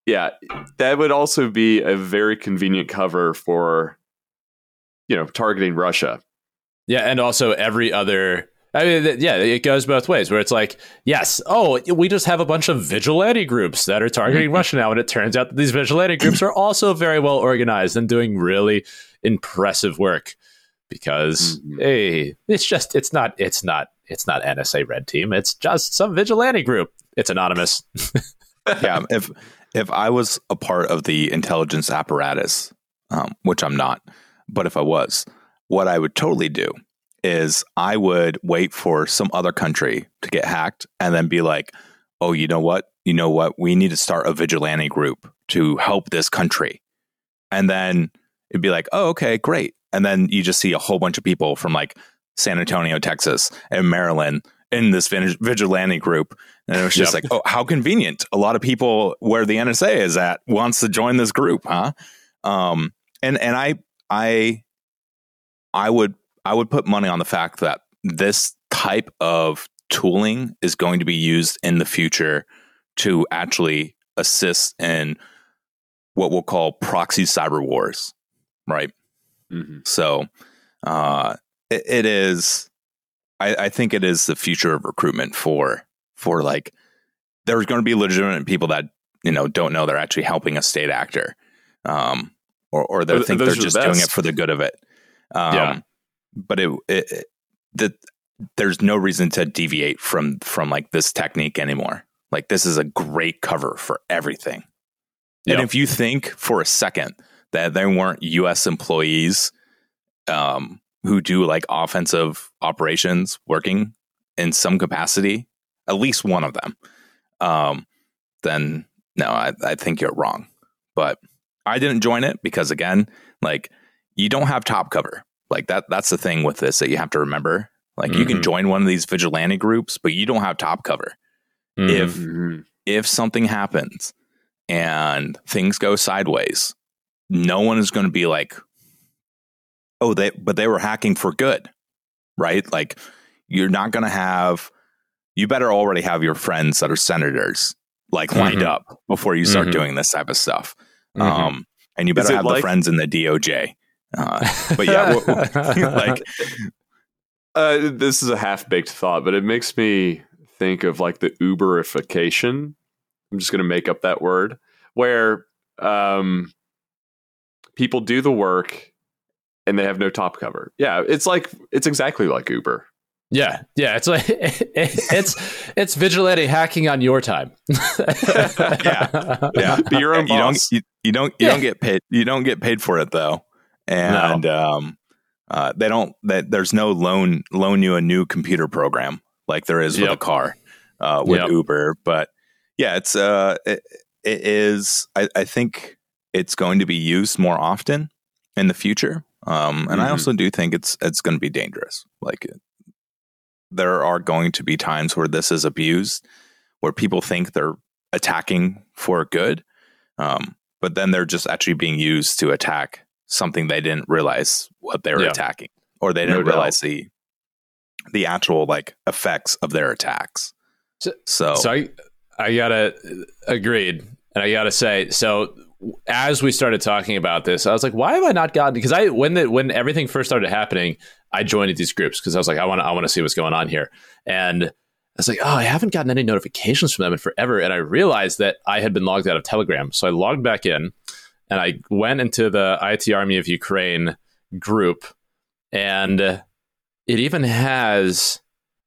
yeah, that would also be a very convenient cover for, you know, targeting Russia. Yeah, and also every other. I mean, yeah, it goes both ways. Where it's like, yes, oh, we just have a bunch of vigilante groups that are targeting mm-hmm. Russia now, and it turns out that these vigilante groups are also very well organized and doing really impressive work. Because mm-hmm. hey, it's just it's not it's not it's not NSA Red Team. It's just some vigilante group. It's anonymous. yeah, if if I was a part of the intelligence apparatus, um, which I'm not, but if I was, what I would totally do is I would wait for some other country to get hacked and then be like, oh, you know what? You know what? We need to start a vigilante group to help this country. And then it'd be like, oh, okay, great. And then you just see a whole bunch of people from like San Antonio, Texas, and Maryland in this vigilante group. And it was just yep. like, oh, how convenient. A lot of people where the NSA is at wants to join this group, huh? Um, and and I I I would I would put money on the fact that this type of tooling is going to be used in the future to actually assist in what we'll call proxy cyber wars, right? Mm-hmm. So uh, it, it is I, I think it is the future of recruitment for for like there's going to be legitimate people that you know don't know they're actually helping a state actor, um, or or they think they're just the doing it for the good of it. Um, yeah. But it, it, it the, there's no reason to deviate from from like this technique anymore. Like this is a great cover for everything. Yep. And if you think for a second that there weren't U.S. employees um, who do like offensive operations working in some capacity, at least one of them, um, then no, I, I think you're wrong. But I didn't join it because again, like you don't have top cover. Like that that's the thing with this that you have to remember. Like mm-hmm. you can mm-hmm. join one of these vigilante groups, but you don't have top cover. Mm-hmm. If if something happens and things go sideways, no one is going to be like, oh, they but they were hacking for good, right? Like you're not going to have. You better already have your friends that are senators like lined mm-hmm. up before you start mm-hmm. doing this type of stuff. Mm-hmm. Um, and you better have like- the friends in the DOJ. Uh, but yeah, like uh, this is a half baked thought, but it makes me think of like the Uberification. I'm just going to make up that word where um, people do the work and they have no top cover. Yeah, it's like it's exactly like Uber. Yeah, yeah, it's like it's it's vigilante hacking on your time. yeah, yeah. Be your own boss. You don't you, you don't you yeah. don't get paid. You don't get paid for it though, and no. um, uh, they don't. That there's no loan loan you a new computer program like there is yep. with a car uh, with yep. Uber. But yeah, it's uh, it, it is. I, I think it's going to be used more often in the future um, and mm-hmm. I also do think it's it's going to be dangerous. Like there are going to be times where this is abused, where people think they're attacking for good, um, but then they're just actually being used to attack something they didn't realize what they were yeah. attacking, or they didn't no realize the the actual like effects of their attacks. So, so, so I, I gotta agreed, and I gotta say, so as we started talking about this, I was like, why have I not gotten? Because I when the when everything first started happening, I joined these groups because I was like, I want to I want to see what's going on here, and I was like, oh, I haven't gotten any notifications from them in forever, and I realized that I had been logged out of Telegram, so I logged back in, and I went into the IT Army of Ukraine group, and it even has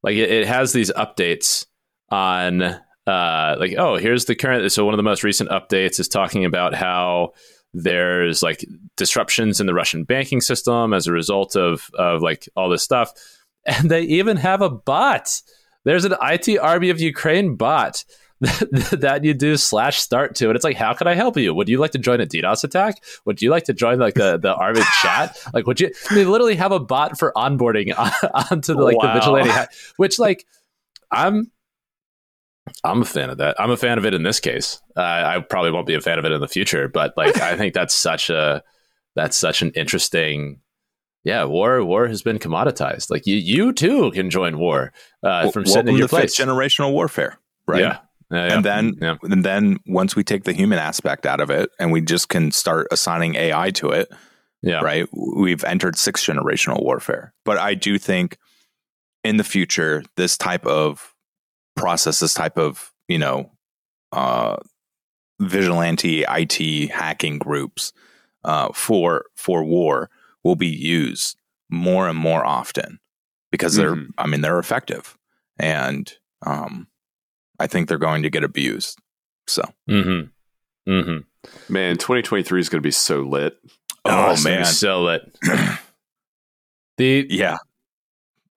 like it, it has these updates on uh, like, oh, here's the current. So one of the most recent updates is talking about how there's like disruptions in the Russian banking system as a result of of like all this stuff, and they even have a bot. There's an IT Army of Ukraine bot that you do slash start to, and it's like, how can I help you? Would you like to join a DDoS attack? Would you like to join like the the Army chat? Like, would you? They literally have a bot for onboarding onto the like wow. the vigilante, which like I'm I'm a fan of that. I'm a fan of it in this case. Uh, I probably won't be a fan of it in the future, but like I think that's such a that's such an interesting. Yeah, war war has been commoditized. Like you, you too can join war uh, from sitting in your place. Generational warfare, right? Yeah. Yeah, yeah. And then, yeah. and then once we take the human aspect out of it, and we just can start assigning AI to it, yeah, right. We've entered sixth generational warfare. But I do think in the future, this type of process this type of you know uh, vigilante IT hacking groups uh, for for war will be used more and more often because they're mm-hmm. I mean they're effective and um, I think they're going to get abused. So, mm-hmm. Mm-hmm. man, 2023 is going to be so lit. Oh, oh man, so lit. the yeah,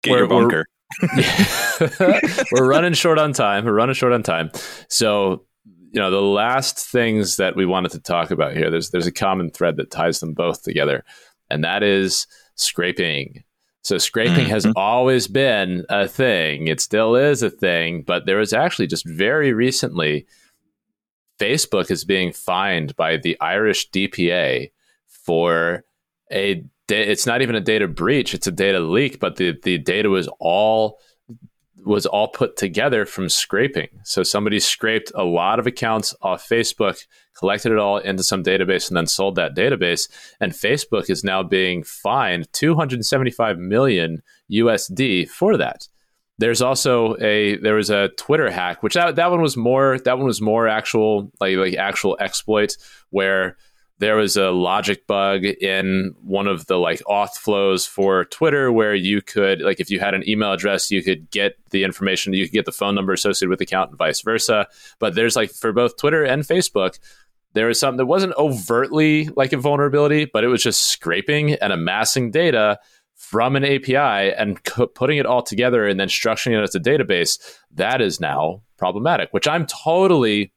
get your bunker. we're running short on time. We're running short on time. So, you know, the last things that we wanted to talk about here, there's there's a common thread that ties them both together, and that is scraping. So scraping mm-hmm. has always been a thing. It still is a thing, but there was actually just very recently Facebook is being fined by the Irish DPA for a it's not even a data breach; it's a data leak. But the the data was all was all put together from scraping. So somebody scraped a lot of accounts off Facebook, collected it all into some database, and then sold that database. And Facebook is now being fined 275 million USD for that. There's also a there was a Twitter hack, which that, that one was more that one was more actual like like actual exploit where there was a logic bug in one of the like auth flows for Twitter where you could like if you had an email address you could get the information you could get the phone number associated with the account and vice versa. But there's like for both Twitter and Facebook there was something that wasn't overtly like a vulnerability but it was just scraping and amassing data from an API and putting it all together and then structuring it as a database. That is now problematic which I'm totally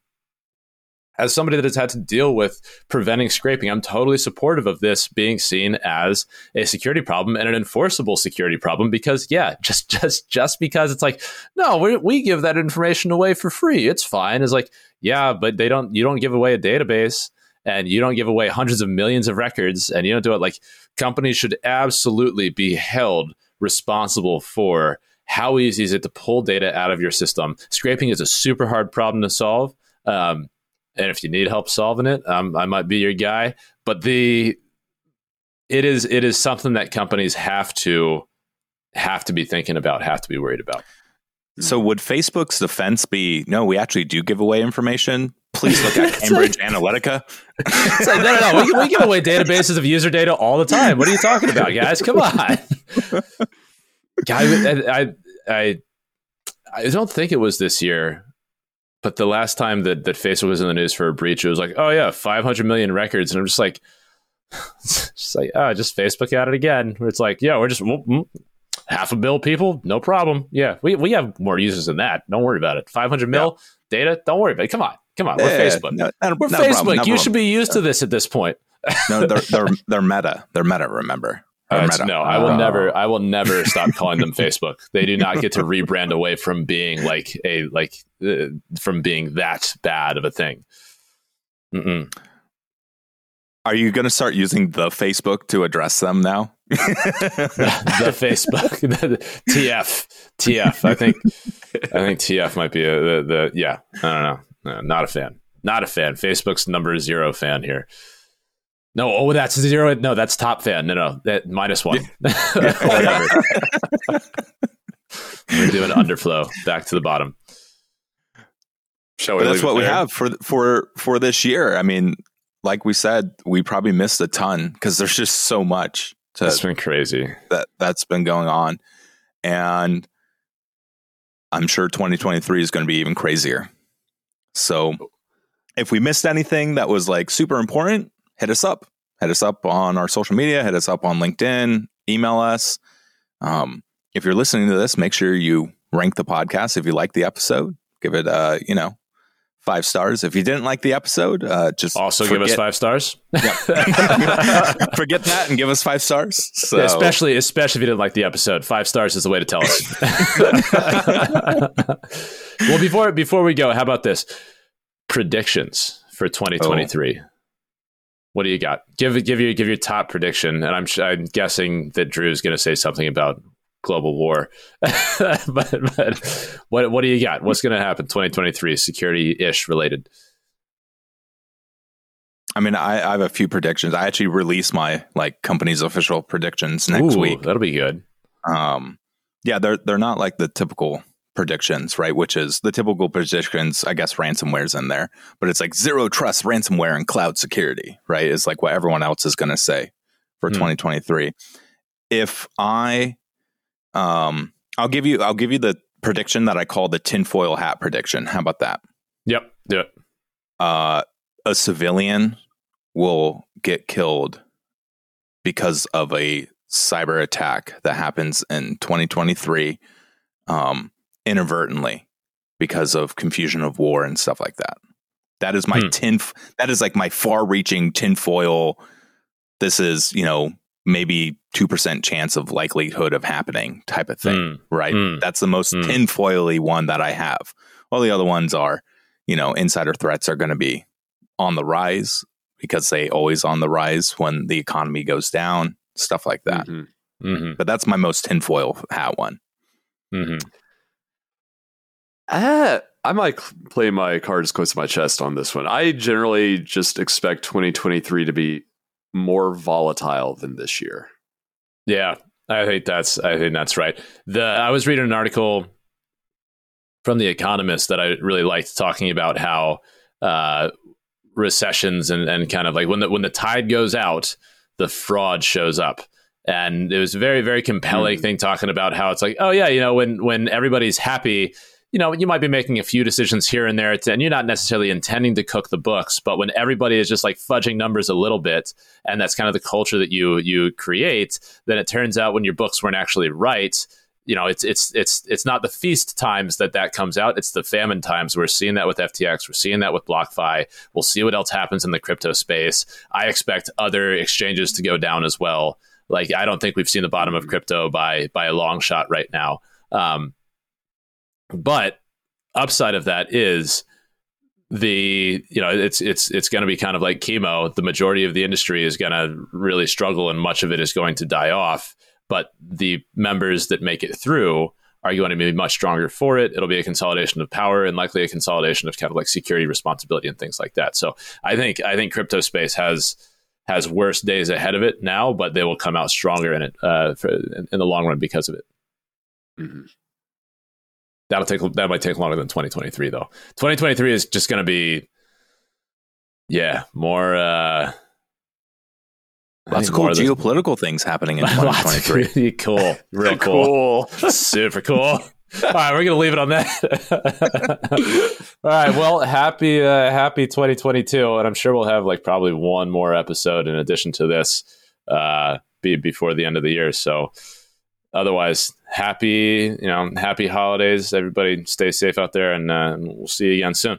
as somebody that has had to deal with preventing scraping, I'm totally supportive of this being seen as a security problem and an enforceable security problem because yeah, just just just because it's like no, we, we give that information away for free, it's fine. Is like yeah, but they don't. You don't give away a database and you don't give away hundreds of millions of records and you don't do it like companies should absolutely be held responsible for how easy is it to pull data out of your system. Scraping is a super hard problem to solve. Um, and if you need help solving it, um, I might be your guy. But the it is it is something that companies have to have to be thinking about, have to be worried about. So would Facebook's defense be no, we actually do give away information? Please look at Cambridge Analytica. it's like, no, no, no. We, we give away databases of user data all the time. What are you talking about, guys? Come on. Guy, I, I, I don't think it was this year but the last time that, that Facebook was in the news for a breach, it was like, oh yeah, 500 million records. And I'm just like, just like, oh, just Facebook at it again. Where it's like, yeah, we're just mm, mm, half a bill people, no problem. Yeah, we, we have more users than that. Don't worry about it. 500 mil yeah. data, don't worry about it. Come on, come on. We're Facebook. No, not, we're Facebook. you should be used to this at this point. no, they're, they're, they're meta. They're meta, remember? Uh, no, I will uh, never. I will never stop calling them Facebook. They do not get to rebrand away from being like a like uh, from being that bad of a thing. Mm-mm. Are you going to start using the Facebook to address them now? the Facebook, the TF, TF. I think, I think TF might be a, the, the yeah. I don't know. No, not a fan. Not a fan. Facebook's number zero fan here. No, oh, that's zero. No, that's top fan. No, no, that minus one. Whatever. We're doing underflow back to the bottom. Shall we? That's what we have for for for this year. I mean, like we said, we probably missed a ton because there's just so much. To, that's been crazy. That that's been going on, and I'm sure 2023 is going to be even crazier. So, if we missed anything that was like super important, hit us up. Hit us up on our social media. Hit us up on LinkedIn. Email us. Um, if you're listening to this, make sure you rank the podcast. If you like the episode, give it, uh, you know, five stars. If you didn't like the episode, uh, just also forget, give us five stars. forget that and give us five stars. So. Yeah, especially, especially if you didn't like the episode, five stars is the way to tell us. well, before before we go, how about this predictions for 2023? Oh. What do you got? Give give your give your top prediction, and I'm I'm guessing that Drew is going to say something about global war. but, but what what do you got? What's going to happen 2023 security ish related? I mean, I, I, have a few predictions. I actually release my like company's official predictions next Ooh, week. That'll be good. Um, yeah, they're they're not like the typical predictions, right? Which is the typical predictions. I guess ransomware's in there, but it's like zero trust ransomware and cloud security, right? Is like what everyone else is going to say for hmm. 2023. If I um, I'll give you I'll give you the prediction that I call the tinfoil hat prediction. How about that? Yep. Do it. Uh, a civilian will get killed because of a cyber attack that happens in 2023 um, inadvertently because of confusion of war and stuff like that. That is my hmm. tin. That is like my far-reaching tinfoil. This is you know maybe 2% chance of likelihood of happening type of thing, mm. right? Mm. That's the most mm. tinfoily one that I have. All the other ones are, you know, insider threats are going to be on the rise because they always on the rise when the economy goes down, stuff like that. Mm-hmm. Mm-hmm. But that's my most tinfoil hat one. Mm-hmm. Uh, I might play my cards close to my chest on this one. I generally just expect 2023 to be more volatile than this year. Yeah, I think that's I think that's right. The I was reading an article from the Economist that I really liked talking about how uh, recessions and, and kind of like when the when the tide goes out, the fraud shows up. And it was a very, very compelling mm-hmm. thing talking about how it's like, oh yeah, you know, when when everybody's happy, you know, you might be making a few decisions here and there, and you're not necessarily intending to cook the books. But when everybody is just like fudging numbers a little bit, and that's kind of the culture that you you create, then it turns out when your books weren't actually right, you know, it's it's it's it's not the feast times that that comes out; it's the famine times. We're seeing that with FTX. We're seeing that with BlockFi. We'll see what else happens in the crypto space. I expect other exchanges to go down as well. Like I don't think we've seen the bottom of crypto by by a long shot right now. Um, but upside of that is the you know it's it's it's going to be kind of like chemo. The majority of the industry is going to really struggle and much of it is going to die off. But the members that make it through are going to be much stronger for it. It'll be a consolidation of power and likely a consolidation of kind of like security responsibility and things like that. So i think i think crypto space has has worse days ahead of it now but they will come out stronger in it uh, for, in, in, the long run because of it. Mm-hmm that'll take that might take longer than 2023 though 2023 is just going to be yeah more uh Lots of cool geopolitical things happening in 2023. really cool. Real cool. cool. Super cool. All right, we're gonna leave it on that. All right, well, happy uh, happy 2022, and I'm sure we'll have like probably one more episode in addition to this uh, be before the end of the year. So, otherwise, happy, you know, happy holidays. Everybody stay safe out there and uh, we'll see you again soon.